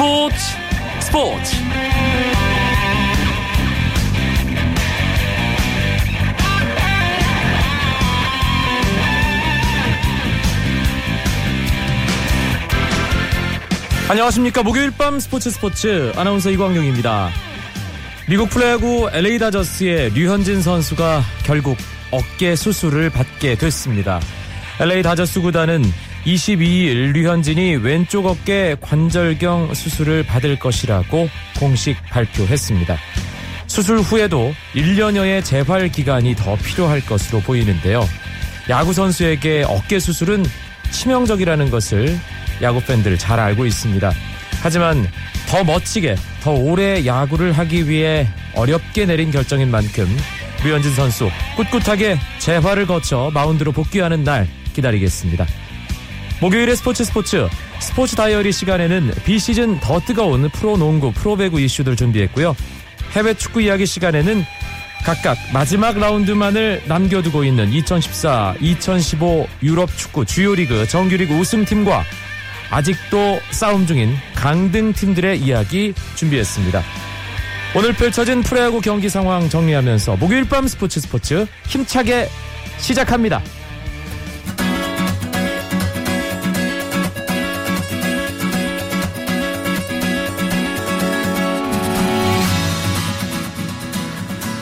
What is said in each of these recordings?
스포츠 스포츠. 안녕하십니까. 목요일 밤 스포츠 스포츠. 아나운서 이광용입니다. 미국 프로야구 LA 다저스의 류현진 선수가 결국 어깨 수술을 받게 됐습니다. LA 다저스 구단은 22일 류현진이 왼쪽 어깨 관절경 수술을 받을 것이라고 공식 발표했습니다. 수술 후에도 1년여의 재활 기간이 더 필요할 것으로 보이는데요. 야구 선수에게 어깨 수술은 치명적이라는 것을 야구 팬들 잘 알고 있습니다. 하지만 더 멋지게 더 오래 야구를 하기 위해 어렵게 내린 결정인 만큼 류현진 선수 꿋꿋하게 재활을 거쳐 마운드로 복귀하는 날 기다리겠습니다. 목요일의 스포츠 스포츠 스포츠 다이어리 시간에는 비시즌 더 뜨거운 프로농구 프로배구 이슈들 준비했고요. 해외 축구 이야기 시간에는 각각 마지막 라운드만을 남겨두고 있는 2014-2015 유럽 축구 주요 리그 정규리그 우승팀과 아직도 싸움 중인 강등 팀들의 이야기 준비했습니다. 오늘 펼쳐진 프로야구 경기 상황 정리하면서 목요일 밤 스포츠 스포츠 힘차게 시작합니다.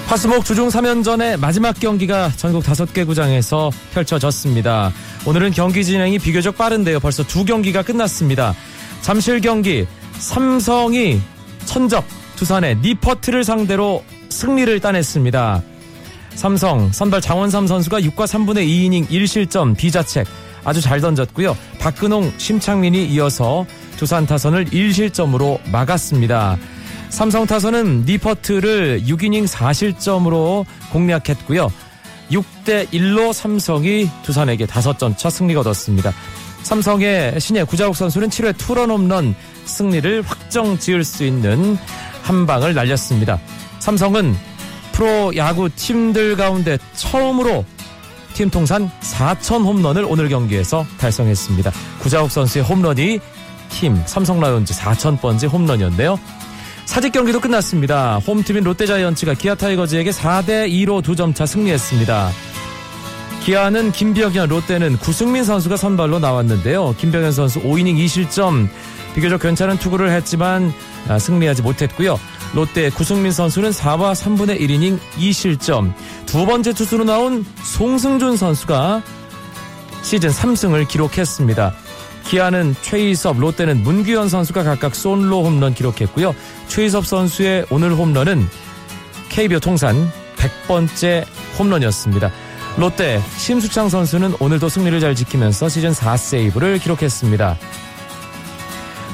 화수목 주중 3연전의 마지막 경기가 전국 5개 구장에서 펼쳐졌습니다. 오늘은 경기 진행이 비교적 빠른데요. 벌써 두 경기가 끝났습니다. 잠실 경기 삼성이 천적 두산의 니퍼트를 상대로 승리를 따냈습니다. 삼성 선발 장원삼 선수가 6과 3분의 2이닝 1실점 비자책 아주 잘 던졌고요. 박근홍, 심창민이 이어서 두산 타선을 1실점으로 막았습니다. 삼성 타선은 니퍼트를 6이닝 4실점으로 공략했고요. 6대 1로 삼성이 두산에게 5점 차 승리가 얻었습니다. 삼성의 신예 구자욱 선수는 7회 투런 홈런 승리를 확정 지을 수 있는 한 방을 날렸습니다. 삼성은 프로 야구 팀들 가운데 처음으로 팀 통산 4천 홈런을 오늘 경기에서 달성했습니다. 구자욱 선수의 홈런이 팀 삼성 라이온즈 4천 번째 홈런이었네요. 사직 경기도 끝났습니다. 홈팀인 롯데자이언츠가 기아 타이거즈에게 4대 2로 두 점 차 승리했습니다. 기아는 김병현, 롯데는 구승민 선수가 선발로 나왔는데요. 김병현 선수 5이닝 2실점 비교적 괜찮은 투구를 했지만 아, 승리하지 못했고요. 롯데 구승민 선수는 4와 3분의 1이닝 2실점 두 번째 투수로 나온 송승준 선수가 시즌 3승을 기록했습니다. 기아는 최희섭, 롯데는 문규현 선수가 각각 솔로 홈런 기록했고요. 최희섭 선수의 오늘 홈런은 KBO 통산 100번째 홈런이었습니다. 롯데 심수창 선수는 오늘도 승리를 잘 지키면서 시즌 4세이브를 기록했습니다.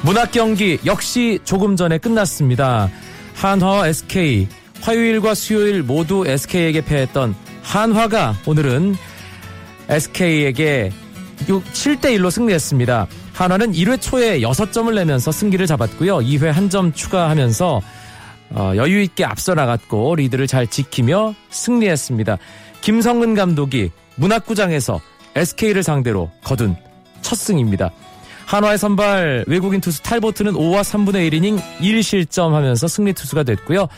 문학 경기 역시 조금 전에 끝났습니다. 한화와 SK 화요일과 수요일 모두 SK에게 패했던 한화가 오늘은 SK에게 7대1로 승리했습니다. 한화는 1회 초에 6점을 내면서 승기를 잡았고요. 2회 한점 추가하면서 어, 여유 있게 앞서 나갔고 리드를 잘 지키며 승리했습니다. 김성근 감독이 문학구장에서 SK를 상대로 거둔 첫 승입니다. 한화의 선발 외국인 투수 탈보트는 5와 3분의 1이닝 1실점하면서 승리 투수가 됐고요.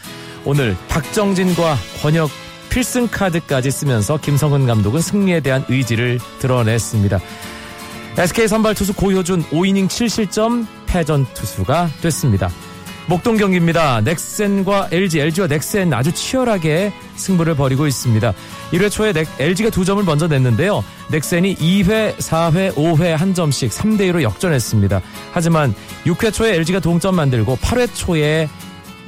오늘 박정진과 권혁 필승 카드까지 쓰면서 김성근 감독은 승리에 대한 의지를 드러냈습니다. SK 선발 투수 고효준 5이닝 7실점 패전 투수가 됐습니다. 목동 경기입니다. 넥센과 LG, LG와 넥센 아주 치열하게 승부를 벌이고 있습니다. 1회 초에 넥, LG가 두 점을 먼저 냈는데요. 넥센이 2회, 4회, 5회 한 점씩 3대2로 역전했습니다. 하지만 6회 초에 LG가 동점 만들고 8회 초에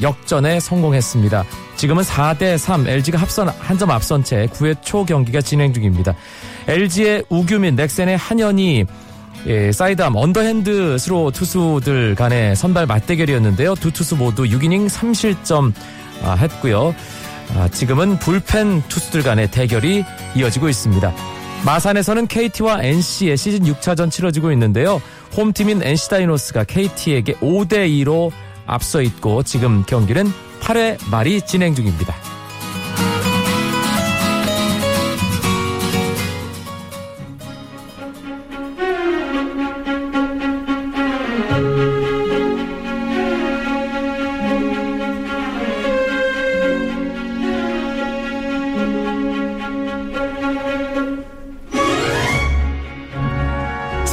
역전에 성공했습니다. 지금은 4대3 LG가 합선 한 점 앞선 채 9회 초 경기가 진행 중입니다. LG의 우규민, 넥센의 한현이 예, 사이드암 언더핸드 스로 투수들 간의 선발 맞대결이었는데요. 두 투수 모두 6이닝 3실점 아, 했고요. 아, 지금은 불펜 투수들 간의 대결이 이어지고 있습니다. 마산에서는 KT와 NC의 시즌 6차전 치러지고 있는데요. 홈팀인 NC 다이노스가 KT에게 5대2로 앞서 있고 지금 경기는 8회 말이 진행 중입니다.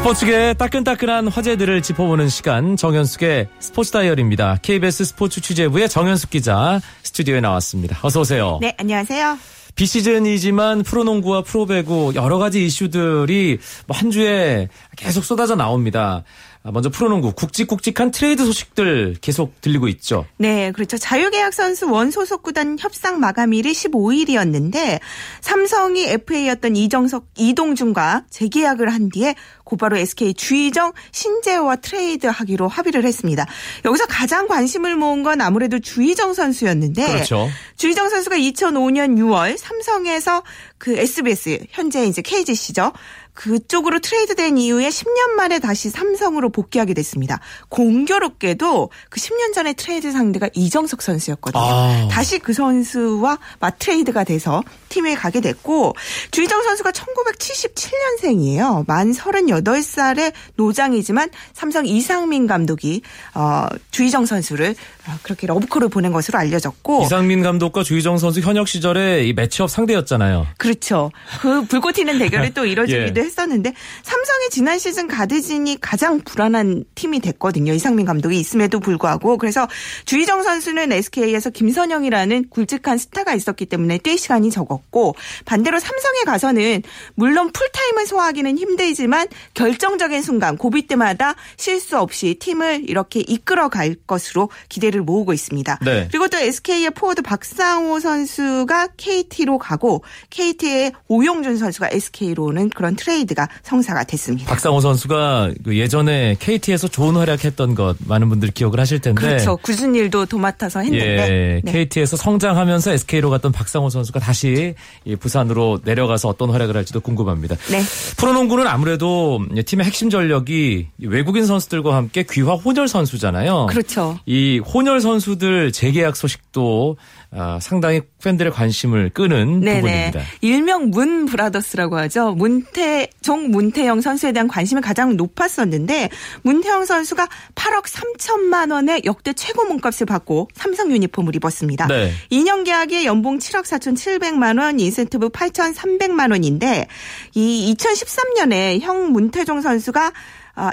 스포츠계의 따끈따끈한 화제들을 짚어보는 시간 정현숙의 스포츠 다이어리입니다. KBS 스포츠 취재부의 정현숙 기자 스튜디오에 나왔습니다. 어서 오세요. 네, 안녕하세요. 비시즌이지만 프로농구와 프로배구 여러 가지 이슈들이 뭐한 주에 계속 쏟아져 나옵니다. 아, 먼저 프로농구 굵직굵직한 트레이드 소식들 계속 들리고 있죠. 네, 그렇죠. 자유계약 선수 원소속 구단 협상 마감일이 15일이었는데 삼성이 FA였던 이정석, 이동준과 재계약을 한 뒤에 곧바로 SK 주희정 신재호와 트레이드하기로 합의를 했습니다. 여기서 가장 관심을 모은 건 아무래도 주희정 선수였는데 그렇죠. 주희정 선수가 2005년 6월 삼성에서 그 SBS 현재 이제 KGC죠. 그쪽으로 트레이드된 이후에 10년 만에 다시 삼성으로 복귀하게 됐습니다. 공교롭게도 그 10년 전에 트레이드 상대가 이정석 선수였거든요. 아. 다시 그 선수와 맞트레이드가 돼서 팀에 가게 됐고 주희정 선수가 1977년생이에요. 만 38살의 노장이지만 삼성 이상민 감독이 어, 주희정 선수를 어, 그렇게 러브콜을 보낸 것으로 알려졌고 이상민 감독과 주희정 선수 현역 시절에 이 매치업 상대였잖아요. 그렇죠. 그 불꽃 튀는 대결이 또 이뤄지기도 예. 했었는데 삼성이 지난 시즌 가드진이 가장 불안한 팀이 됐거든요. 이상민 감독이 있음에도 불구하고 그래서 주희정 선수는 SK에서 김선형이라는 굵직한 스타가 있었기 때문에 뛸 시간이 적었고 반대로 삼성에 가서는 물론 풀타임을 소화하기는 힘들지만 결정적인 순간 고비 때마다 실수 없이 팀을 이렇게 이끌어 갈 것으로 기대를 모으고 있습니다. 네. 그리고 또 SK의 포워드 박상오 선수가 KT로 가고 KT의 오용준 선수가 SK로 오는 그런 트레이드가 성사가 됐습니다. 박상오 선수가 그 예전에 KT에서 좋은 활약했던 것 많은 분들 기억을 하실 텐데 그렇죠. 굳은 일도 도맡아서 했는데. 예, 네. KT에서 성장하면서 SK로 갔던 박상호 선수가 다시 이 부산으로 내려가서 어떤 활약을 할지도 궁금합니다. 네. 프로농구는 아무래도 팀의 핵심 전력이 외국인 선수들과 함께 귀화 혼혈 선수잖아요. 그렇죠. 이 혼혈 선수들 재계약 소식도 아, 상당히 팬들의 관심을 끄는 네네. 부분입니다. 일명 문 브라더스라고 하죠. 문태 종, 문태영 선수에 대한 관심이 가장 높았었는데 문태영 선수가 8억 3천만 원의 역대 최고 몸값을 받고 삼성 유니폼을 입었습니다. 네. 2년 계약에 연봉 7억 4천 7백만 원, 인센티브 8천 3백만 원인데 이 2013년에 형 문태종 선수가 아,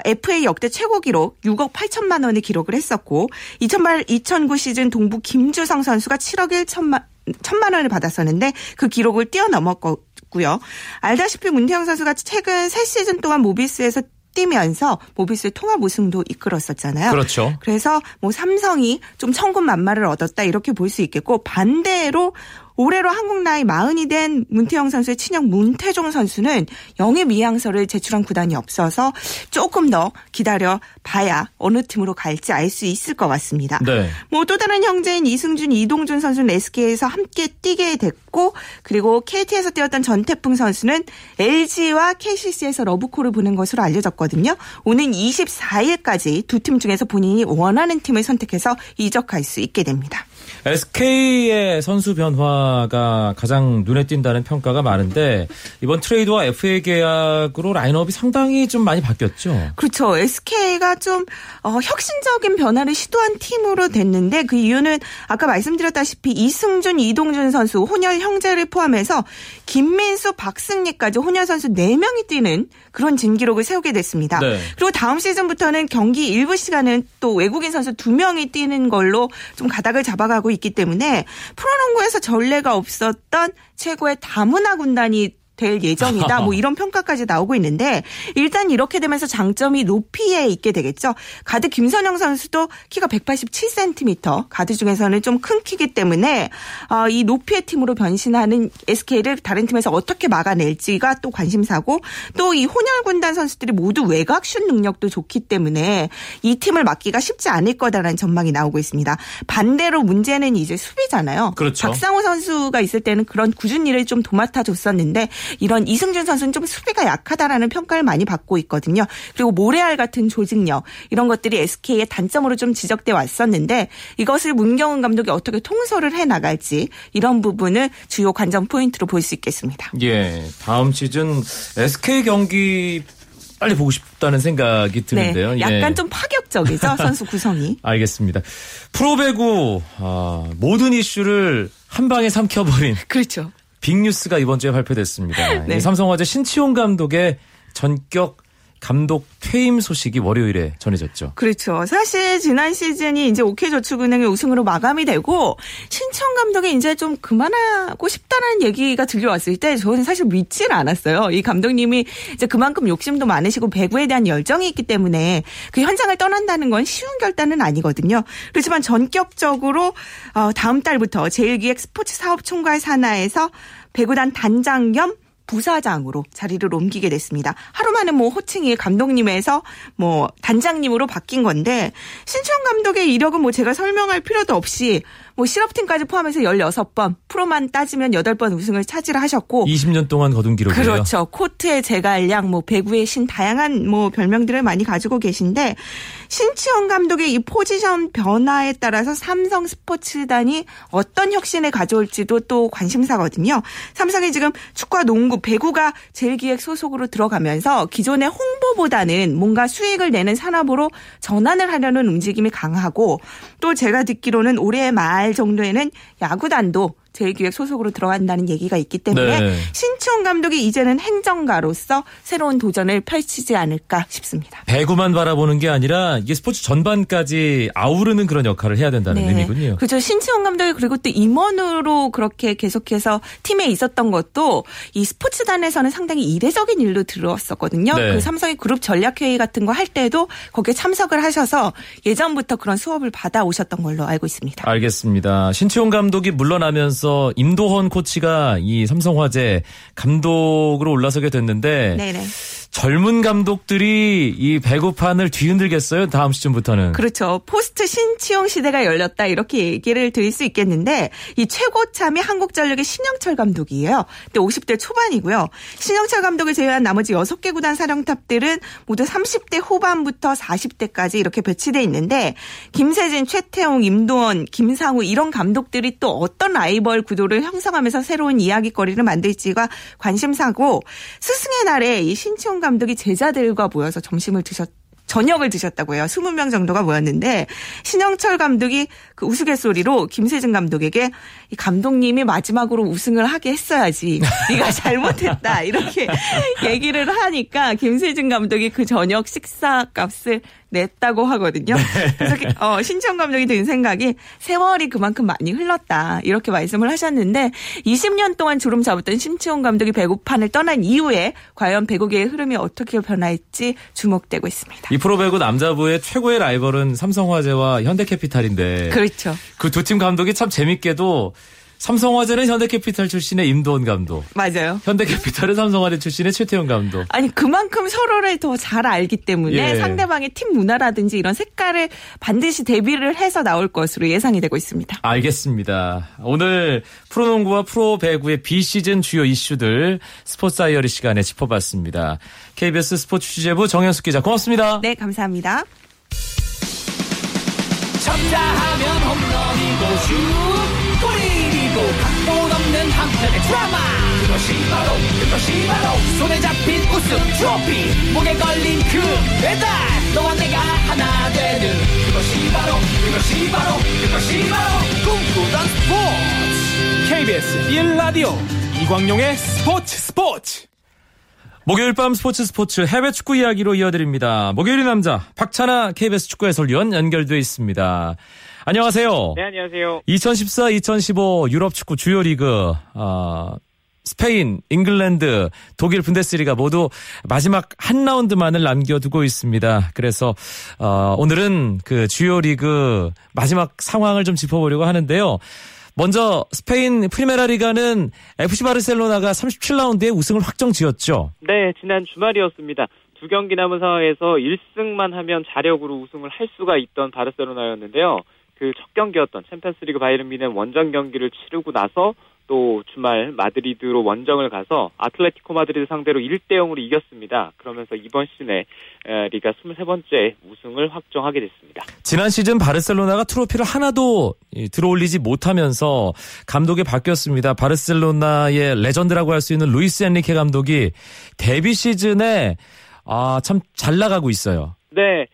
FA 역대 최고 기록 6억 8천만 원을 기록을 했었고 2008, 2009 시즌 동부 김주성 선수가 7억 1천만 천만 원을 받았었는데 그 기록을 뛰어넘었고요. 알다시피 문태영 선수가 최근 3시즌 동안 모비스에서 뛰면서 모비스의 통합 우승도 이끌었었잖아요. 그렇죠. 그래서 뭐 삼성이 좀 천군 만마를 얻었다 이렇게 볼 수 있겠고 반대로 올해로 한국 나이 마흔이 된 문태영 선수의 친형 문태종 선수는 영입 이양서를 제출한 구단이 없어서 조금 더 기다려 봐야 어느 팀으로 갈지 알 수 있을 것 같습니다. 네. 뭐 또 다른 형제인 이승준, 이동준 선수는 SK에서 함께 뛰게 됐고 그리고 KT에서 뛰었던 전태풍 선수는 LG와 KCC에서 러브콜을 보낸 것으로 알려졌거든요. 오는 24일까지 두 팀 중에서 본인이 원하는 팀을 선택해서 이적할 수 있게 됩니다. SK의 선수 변화가 가장 눈에 띈다는 평가가 많은데 이번 트레이드와 FA 계약으로 라인업이 상당히 좀 많이 바뀌었죠. 그렇죠. SK가 좀 어, 혁신적인 변화를 시도한 팀으로 됐는데 그 이유는 아까 말씀드렸다시피 이승준, 이동준 선수 혼혈 형제를 포함해서 김민수, 박승리까지 혼혈 선수 4명이 뛰는 그런 진기록을 세우게 됐습니다. 네. 그리고 다음 시즌부터는 경기 일부 시간은 또 외국인 선수 2명이 뛰는 걸로 좀 가닥을 잡아가고 있기 때문에 프로농구에서 전례가 없었던 최고의 다문화 군단이 될 예정이다. 뭐 이런 평가까지 나오고 있는데 일단 이렇게 되면서 장점이 높이에 있게 되겠죠. 가드 김선영 선수도 키가 187cm, 가드 중에서는 좀 큰 키기 때문에 어, 이 높이의 팀으로 변신하는 SK를 다른 팀에서 어떻게 막아낼지가 또 관심사고 또 이 혼혈 군단 선수들이 모두 외곽 슛 능력도 좋기 때문에 이 팀을 막기가 쉽지 않을 거다라는 전망이 나오고 있습니다. 반대로 문제는 이제 수비잖아요. 그렇죠. 박상호 선수가 있을 때는 그런 굳은 일을 좀 도맡아 줬었는데 이런 이승준 선수는 좀 수비가 약하다라는 평가를 많이 받고 있거든요. 그리고 모래알 같은 조직력 이런 것들이 SK의 단점으로 좀 지적돼 왔었는데 이것을 문경은 감독이 어떻게 통솔을 해 나갈지 이런 부분을 주요 관전 포인트로 볼 수 있겠습니다. 예, 다음 시즌 SK 경기 빨리 보고 싶다는 생각이 드는데요. 네, 예. 약간 좀 파격적이죠 선수 구성이. 알겠습니다. 프로배구 아, 모든 이슈를 한 방에 삼켜버린 그렇죠. 빅뉴스가 이번 주에 발표됐습니다. 네. 이 삼성화재 신치용 감독의 전격 감독 퇴임 소식이 월요일에 전해졌죠. 그렇죠. 사실 지난 시즌이 이제 오케이저축은행의 우승으로 마감이 되고 신청 감독이 이제 좀 그만하고 싶다는 얘기가 들려왔을 때 저는 사실 믿질 않았어요. 이 감독님이 이제 그만큼 욕심도 많으시고 배구에 대한 열정이 있기 때문에 그 현장을 떠난다는 건 쉬운 결단은 아니거든요. 그렇지만 전격적으로 어, 다음 달부터 제일기획 스포츠 사업 총괄 산하에서 배구단 단장 겸 부사장으로 자리를 옮기게 됐습니다. 하루 만에 뭐 호칭이 감독님에서 뭐 단장님으로 바뀐 건데 신청 감독의 이력은 뭐 제가 설명할 필요도 없이 뭐 실업팀까지 포함해서 16번, 프로만 따지면 8번 우승을 차지하셨고 20년 동안 거둔 기록이에요. 그렇죠. 코트의 제갈량, 뭐 배구의 신 다양한 뭐 별명들을 많이 가지고 계신데 신치원 감독의 이 포지션 변화에 따라서 삼성 스포츠단이 어떤 혁신을 가져올지도 또 관심사거든요. 삼성이 지금 축구와 농구, 배구가 제일기획 소속으로 들어가면서 기존의 홍보보다는 뭔가 수익을 내는 산업으로 전환을 하려는 움직임이 강하고 또 제가 듣기로는 올해 말 정도에는 야구단도 제일기획 소속으로 들어간다는 얘기가 있기 때문에 네. 신치원 감독이 이제는 행정가로서 새로운 도전을 펼치지 않을까 싶습니다. 배구만 바라보는 게 아니라 이게 스포츠 전반까지 아우르는 그런 역할을 해야 된다는 의미군요. 그렇죠. 신치원 감독이 그리고 또 임원으로 그렇게 계속해서 팀에 있었던 것도 이 스포츠단에서는 상당히 이례적인 일로 들어왔었거든요. 네. 그 삼성의 그룹 전략회의 같은 거 할 때도 거기에 참석을 하셔서 예전부터 그런 수업을 받아 오셨던 걸로 알고 있습니다. 알겠습니다. 신치용 감독이 물러나면 서 임도헌 코치가 이 삼성화재 감독으로 올라서게 됐는데 네네. 젊은 감독들이 이 배구판을 뒤흔들겠어요. 다음 시즌부터는. 그렇죠. 포스트 신치용 시대가 열렸다 이렇게 얘기를 드릴 수 있겠는데 이 최고참이 한국전력의 신영철 감독이에요. 근데 50대 초반이고요. 신영철 감독을 제외한 나머지 6개 구단 사령탑들은 모두 30대 후반부터 40대까지 이렇게 배치돼 있는데 김세진, 최태웅, 임도헌, 김상우 이런 감독들이 또 어떤 라이벌 구도를 형성하면서 새로운 이야기거리를 만들지가 관심사고 스승의 날에 이 신치용 감독이 제자들과 모여서 점심을 드셨 저녁을 드셨다고 해요. 20명 정도가 모였는데 신영철 감독이 그 우스갯소리로 김세진 감독에게 이 감독님이 마지막으로 우승을 하게 했어야지. 네가 잘못했다. 이렇게 얘기를 하니까 김세진 감독이 그 저녁 식사 값을 냈다고 하거든요. 그래서 어, 신청 감독이 든 생각이 세월이 그만큼 많이 흘렀다. 이렇게 말씀을 하셨는데 20년 동안 주름 잡았던 심치원 감독이 배구판을 떠난 이후에 과연 배구계의 흐름이 어떻게 변화할지 주목되고 있습니다. 이 프로배구 남자부의 최고의 라이벌은 삼성화재와 현대캐피탈인데 그렇죠. 그 두 팀 감독이 참 재밌게도 삼성화재는 현대캐피탈 출신의 임도원 감독, 맞아요. 현대캐피탈은 삼성화재 출신의 최태형 감독. 아니 그만큼 서로를 더 잘 알기 때문에 예. 상대방의 팀 문화라든지 이런 색깔을 반드시 대비를 해서 나올 것으로 예상이 되고 있습니다. 알겠습니다. 오늘 프로농구와 프로배구의 비시즌 주요 이슈들 스포츠 다이어리 시간에 짚어봤습니다. KBS 스포츠 취재부 정현숙 기자 고맙습니다. 네, 감사합니다. 쳤다 하면 홈런이고 슛 각본 없는 한 편의 드라마 그것이 바로 그것이 바로 손에 잡힌 우승 트로피 목에 걸린 그 배달 너와 내가 하나 되는 그것이 바로 그것이 바로 그것이 바로 꿈꾸던 스포츠 KBS 1라디오 이광용의 스포츠 스포츠 목요일 밤 스포츠 스포츠 해외 축구 이야기로 이어드립니다. 목요일의 남자 박찬하 KBS 축구 해설위원 연결돼 있습니다. 안녕하세요. 네, 안녕하세요. 2014-2015 유럽 축구 주요 리그 어, 스페인, 잉글랜드, 독일 분데스리가 모두 마지막 한 라운드만을 남겨두고 있습니다. 그래서 어, 오늘은 그 주요 리그 마지막 상황을 좀 짚어보려고 하는데요. 먼저 스페인 프리메라 리가는 FC 바르셀로나가 37라운드에 우승을 확정 지었죠. 네, 지난 주말이었습니다. 두 경기 남은 상황에서 1승만 하면 자력으로 우승을 할 수가 있던 바르셀로나였는데요. 그 첫 경기였던 챔피언스리그 바이에른 뮌헨 원정 경기를 치르고 나서 또 주말 마드리드로 원정을 가서 아틀레티코 마드리드 상대로 1대 0으로 이겼습니다. 그러면서 이번 시즌에 에, 리가 23번째 우승을 확정하게 됐습니다. 지난 시즌 바르셀로나가 트로피를 하나도 이, 들어올리지 못하면서 감독이 바뀌었습니다. 바르셀로나의 레전드라고 할 수 있는 루이스 엔리케 감독이 데뷔 시즌에 아, 참 잘 나가고 있어요. 네,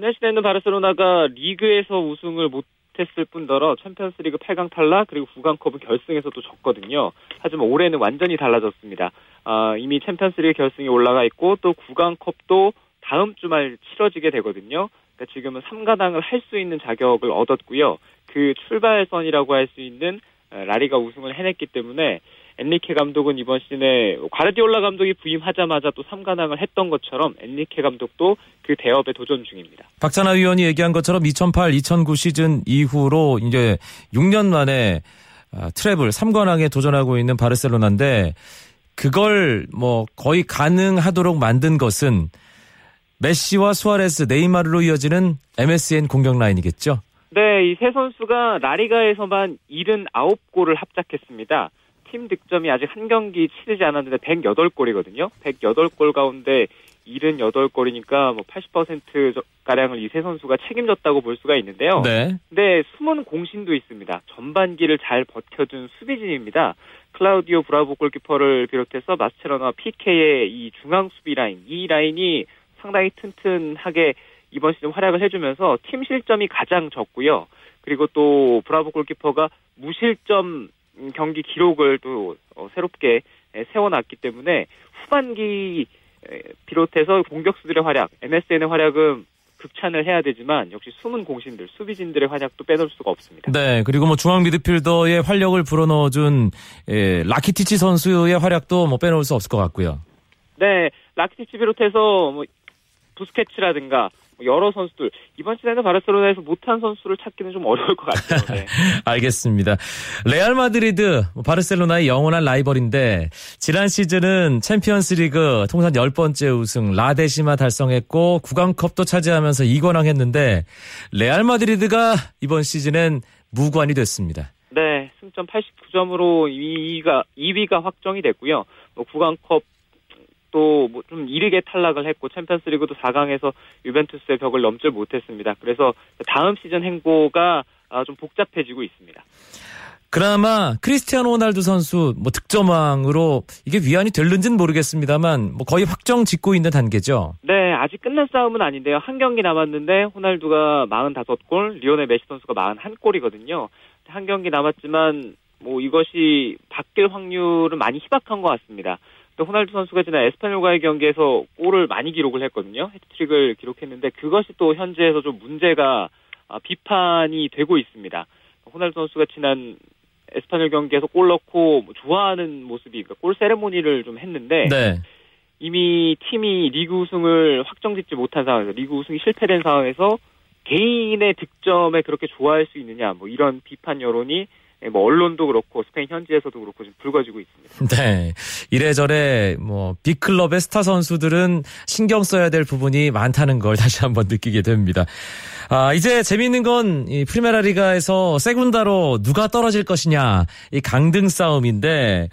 지난 시즌에는 바르셀로나가 리그에서 우승을 못 했을 뿐더러 챔피언스리그 8강 탈락 그리고 국왕컵은 결승에서도 졌거든요. 하지만 올해는 완전히 달라졌습니다. 아, 이미 챔피언스리그 결승에 올라가 있고 또 국왕컵도 다음 주말 치러지게 되거든요. 그러니까 지금은 3가당을 할 수 있는 자격을 얻었고요. 그 출발선이라고 할 수 있는 어, 라리가 우승을 해냈기 때문에 엔리케 감독은 이번 시즌에 과르디올라 감독이 부임하자마자 또 3가당을 했던 것처럼 엔리케 감독도 그 대업에 도전 중입니다. 박찬하 위원이 얘기한 것처럼 2008-2009 시즌 이후로 이제 6년 만에 아, 트래블 3관왕에 도전하고 있는 바르셀로나인데 그걸 뭐 거의 가능하도록 만든 것은 메시와 수아레스, 네이마르로 이어지는 MSN 공격 라인이겠죠. 네, 이 세 선수가 라리가에서만 79골을 합작했습니다. 팀 득점이 아직 한 경기 치르지 않았는데 108골이거든요. 108골 가운데 78골이니까 뭐 80%가량을 이세 선수가 책임졌다고 볼 수가 있는데요. 네. 근데 숨은 공신도 있습니다. 전반기를 잘 버텨준 수비진입니다. 클라우디오 브라보 골키퍼를 비롯해서 마스체로나 PK의 이 중앙 수비 라인, 이 라인이 상당히 튼튼하게 이번 시즌 활약을 해주면서 팀 실점이 가장 적고요. 그리고 또 브라보 골키퍼가 무실점 경기 기록을 또 어, 새롭게 세워놨기 때문에 후반기 비롯해서 공격수들의 활약, MSN의 활약은 극찬을 해야 되지만 역시 숨은 공신들, 수비진들의 활약도 빼놓을 수가 없습니다. 네, 그리고 뭐 중앙 미드필더의 활력을 불어넣어준 예, 라키티치 선수의 활약도 뭐 빼놓을 수 없을 것 같고요. 네, 라키티치 비롯해서 뭐 부스케츠라든가 뭐 여러 선수들 이번 시즌에는 바르셀로나에서 못한 선수를 찾기는 좀 어려울 것 같아요. 네. 알겠습니다. 레알 마드리드 뭐 바르셀로나의 영원한 라이벌인데 지난 시즌은 챔피언스리그 통산 10번째 우승 La Décima 달성했고 국왕컵도 차지하면서 2관왕 했는데 레알 마드리드가 이번 시즌엔 무관이 됐습니다. 네, 승점 89점으로 2위가 2위가 확정이 됐고요. 뭐 구강컵 또좀 이르게 탈락을 했고 챔피언스리그도 4강에서 유벤투스의 벽을 넘질 못했습니다. 그래서 다음 시즌 행보가 아, 좀 복잡해지고 있습니다. 그나마 크리스티아노 호날두 선수 뭐 득점왕으로 이게 위안이 될는지는 모르겠습니다만 뭐 거의 확정 짓고 있는 단계죠. 네, 아직 끝난 싸움은 아닌데요. 한 경기 남았는데 호날두가 45골, 리오넬 메시 선수가 41골이거든요. 한 경기 남았지만 뭐 이것이 바뀔 확률은 많이 희박한 것 같습니다. 또 호날두 선수가 지난 에스파뇰과의 경기에서 골을 많이 기록을 했거든요. 해트트릭을 기록했는데 그것이 또 현재에서 좀 문제가 아, 비판이 되고 있습니다. 호날두 선수가 지난 에스파뇰 경기에서 골 넣고 뭐 좋아하는 모습이 그러니까 골 세레모니를 좀 했는데 네. 이미 팀이 리그 우승을 확정짓지 못한 상황에서 리그 우승이 실패된 상황에서 개인의 득점에 그렇게 좋아할 수 있느냐 뭐 이런 비판 여론이 예, 뭐 언론도 그렇고 스페인 현지에서도 그렇고 좀 불거지고 있습니다. 네. 이래저래 뭐 빅클럽의 스타 선수들은 신경 써야 될 부분이 많다는 걸 다시 한번 느끼게 됩니다. 아, 이제 재미있는 건 이 프리메라 리가에서 세군다로 누가 떨어질 것이냐 이 강등 싸움인데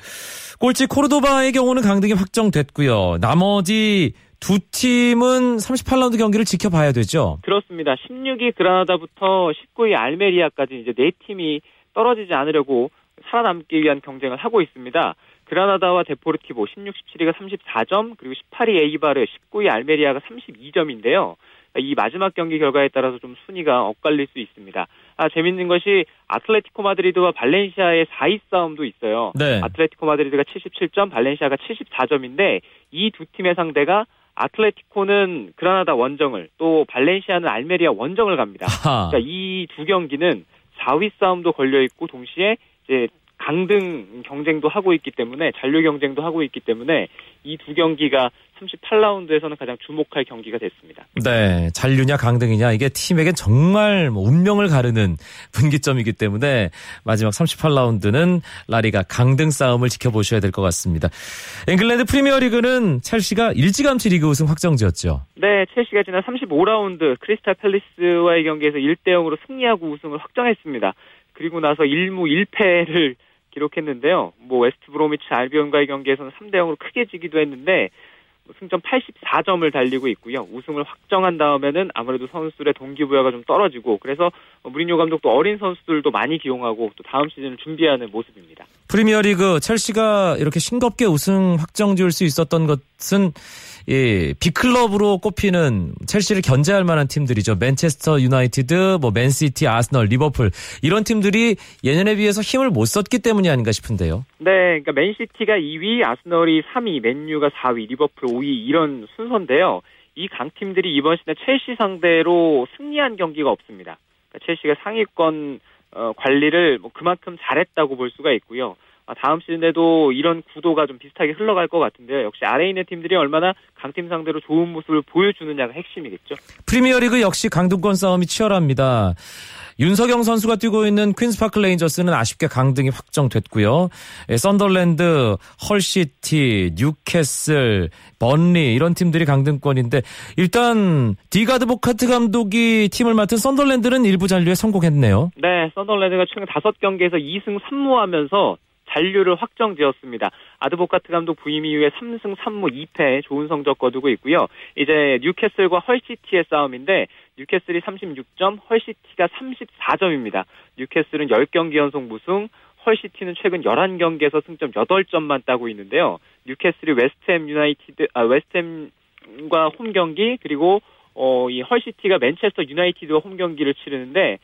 꼴찌 코르도바의 경우는 강등이 확정됐고요. 나머지 두 팀은 38라운드 경기를 지켜봐야 되죠. 그렇습니다. 16위 그라나다부터 19위 알메리아까지 이제 네 팀이 떨어지지 않으려고 살아남기 위한 경쟁을 하고 있습니다. 그라나다와 데포르티보 16, 17위가 34점, 그리고 18위 에이바르, 19위 알메리아가 32점인데요. 이 마지막 경기 결과에 따라서 좀 순위가 엇갈릴 수 있습니다. 아, 재밌는 것이 아틀레티코 마드리드와 발렌시아의 4위 싸움도 있어요. 네. 아틀레티코 마드리드가 77점, 발렌시아가 74점인데 이 두 팀의 상대가 아틀레티코는 그라나다 원정을 또 발렌시아는 알메리아 원정을 갑니다. 그러니까 이 두 경기는 4위 싸움도 걸려 있고 동시에 이제 강등 경쟁도 하고 있기 때문에 잔류 경쟁도 하고 있기 때문에 이 두 경기가 38라운드에서는 가장 주목할 경기가 됐습니다. 네, 잔류냐 강등이냐 이게 팀에겐 정말 뭐 운명을 가르는 분기점이기 때문에 마지막 38라운드는 라리가 강등 싸움을 지켜보셔야 될 것 같습니다. 잉글랜드 프리미어리그는 첼시가 일찌감치 리그 우승 확정지었죠. 네, 첼시가 지난 35라운드 크리스탈 팰리스와의 경기에서 1대 0으로 승리하고 우승을 확정했습니다. 그리고 나서 1무 1패를 기록했는데요. 뭐 웨스트 브로미치 알비온과의 경기에서는 3대 0으로 크게 지기도 했는데 승점 84점을 달리고 있고요. 우승을 확정한 다음에는 아무래도 선수들의 동기부여가 좀 떨어지고 그래서 무리뉴 감독도 어린 선수들도 많이 기용하고 또 다음 시즌을 준비하는 모습입니다. 프리미어리그 첼시가 이렇게 싱겁게 우승 확정 지을 수 있었던 것은 예, 빅클럽으로 꼽히는 첼시를 견제할 만한 팀들이죠. 맨체스터 유나이티드, 뭐 맨시티, 아스널, 리버풀 이런 팀들이 예년에 비해서 힘을 못 썼기 때문이 아닌가 싶은데요. 네, 그러니까 맨시티가 2위, 아스널이 3위, 맨유가 4위, 리버풀 5위 이런 순서인데요. 이 강팀들이 이번 시즌 첼시 상대로 승리한 경기가 없습니다. 그러니까 첼시가 상위권 어, 관리를 뭐 그만큼 잘했다고 볼 수가 있고요. 아, 다음 시즌에도 이런 구도가 좀 비슷하게 흘러갈 것 같은데요. 역시 있는 팀들이 얼마나 강팀 상대로 좋은 모습을 보여주느냐가 핵심이겠죠. 프리미어리그 역시 강등권 싸움이 치열합니다. 윤석영 선수가 뛰고 있는 퀸스파크 레인저스는 아쉽게 강등이 확정됐고요. 예, 썬더랜드, 헐시티, 뉴캐슬, 번리 이런 팀들이 강등권인데 일단 딕 아드보카트 감독이 팀을 맡은 썬더랜드는 1부 잔류에 성공했네요. 네, 썬더랜드가 최근 5경기에서 2승 3무하면서 잔류를 확정지었습니다. 아드보카트 감독 부임 이후에 3승 3무 2패 좋은 성적 거두고 있고요. 이제 뉴캐슬과 헐시티의 싸움인데 뉴캐슬이 36점, 헐시티가 34점입니다. 뉴캐슬은 10경기 연속 무승, 헐시티는 최근 11경기에서 승점 8점만 따고 있는데요. 뉴캐슬이 웨스트햄 유나이티드 아 웨스트햄과 홈 경기 그리고 어, 이 헐시티가 맨체스터 유나이티드와 홈 경기를 치르는데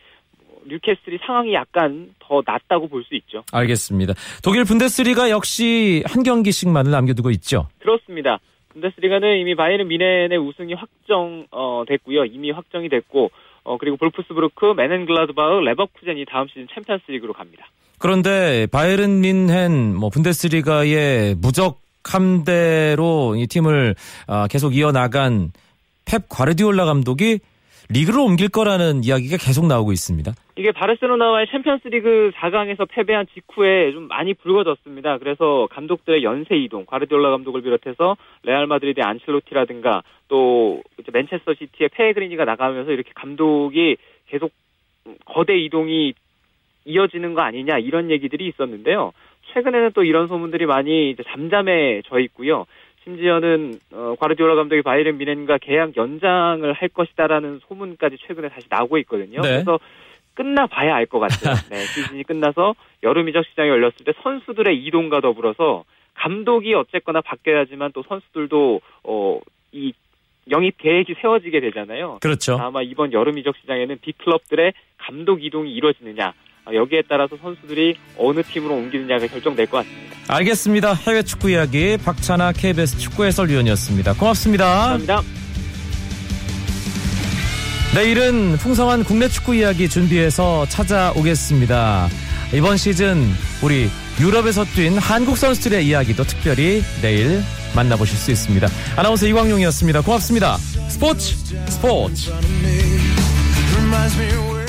뉴캐슬이 상황이 약간 더 낫다고 볼 수 있죠. 알겠습니다. 독일 분데스리가 역시 한 경기씩만을 남겨두고 있죠. 그렇습니다. 분데스리가는 이미 바이에른 뮌헨의 우승이 확정 어, 됐고요. 이미 확정이 됐고 어, 그리고 볼프스부르크, 묀헨글라드바흐, 레버쿠젠이 다음 시즌 챔피언스리그로 갑니다. 그런데 바이에른 뮌헨 뭐 분데스리가의 무적함대로 이 팀을 아, 계속 이어나간 펩 과르디올라 감독이 리그를 옮길 거라는 이야기가 계속 나오고 있습니다. 이게 바르셀로나와의 챔피언스리그 4강에서 패배한 직후에 좀 많이 불거졌습니다. 그래서 감독들의 연쇄 이동, 과르디올라 감독을 비롯해서 레알 마드리드의 안첼로티라든가 또 맨체스터 시티의 페그리니가 나가면서 이렇게 감독이 계속 거대 이동이 이어지는 거 아니냐 이런 얘기들이 있었는데요. 최근에는 또 이런 소문들이 많이 잠잠해져 있고요. 심지어는 어, 과르디올라 감독이 바이에른 미넨과 계약 연장을 할 것이다라는 소문까지 최근에 다시 나오고 있거든요. 네. 그래서 끝나 봐야 알 것 같아요. 네, 시즌이 끝나서 여름 이적 시장이 열렸을 때 선수들의 이동과 더불어서 감독이 어쨌거나 바뀌어야지만 또 선수들도 어, 이 영입 계획이 세워지게 되잖아요. 그렇죠. 아마 이번 여름 이적 시장에는 빅클럽들의 감독 이동이 이루어지느냐 아, 여기에 따라서 선수들이 어느 팀으로 옮기느냐가 결정될 것 같습니다. 알겠습니다. 해외 축구 이야기 박찬아 KBS 축구 해설위원이었습니다. 고맙습니다. 감사합니다. 내일은 풍성한 국내 축구 이야기 준비해서 찾아오겠습니다. 이번 시즌 우리 유럽에서 뛴 한국 선수들의 이야기도 특별히 내일 만나보실 수 있습니다. 아나운서 이광용이었습니다. 고맙습니다. 스포츠 스포츠. Reminds me where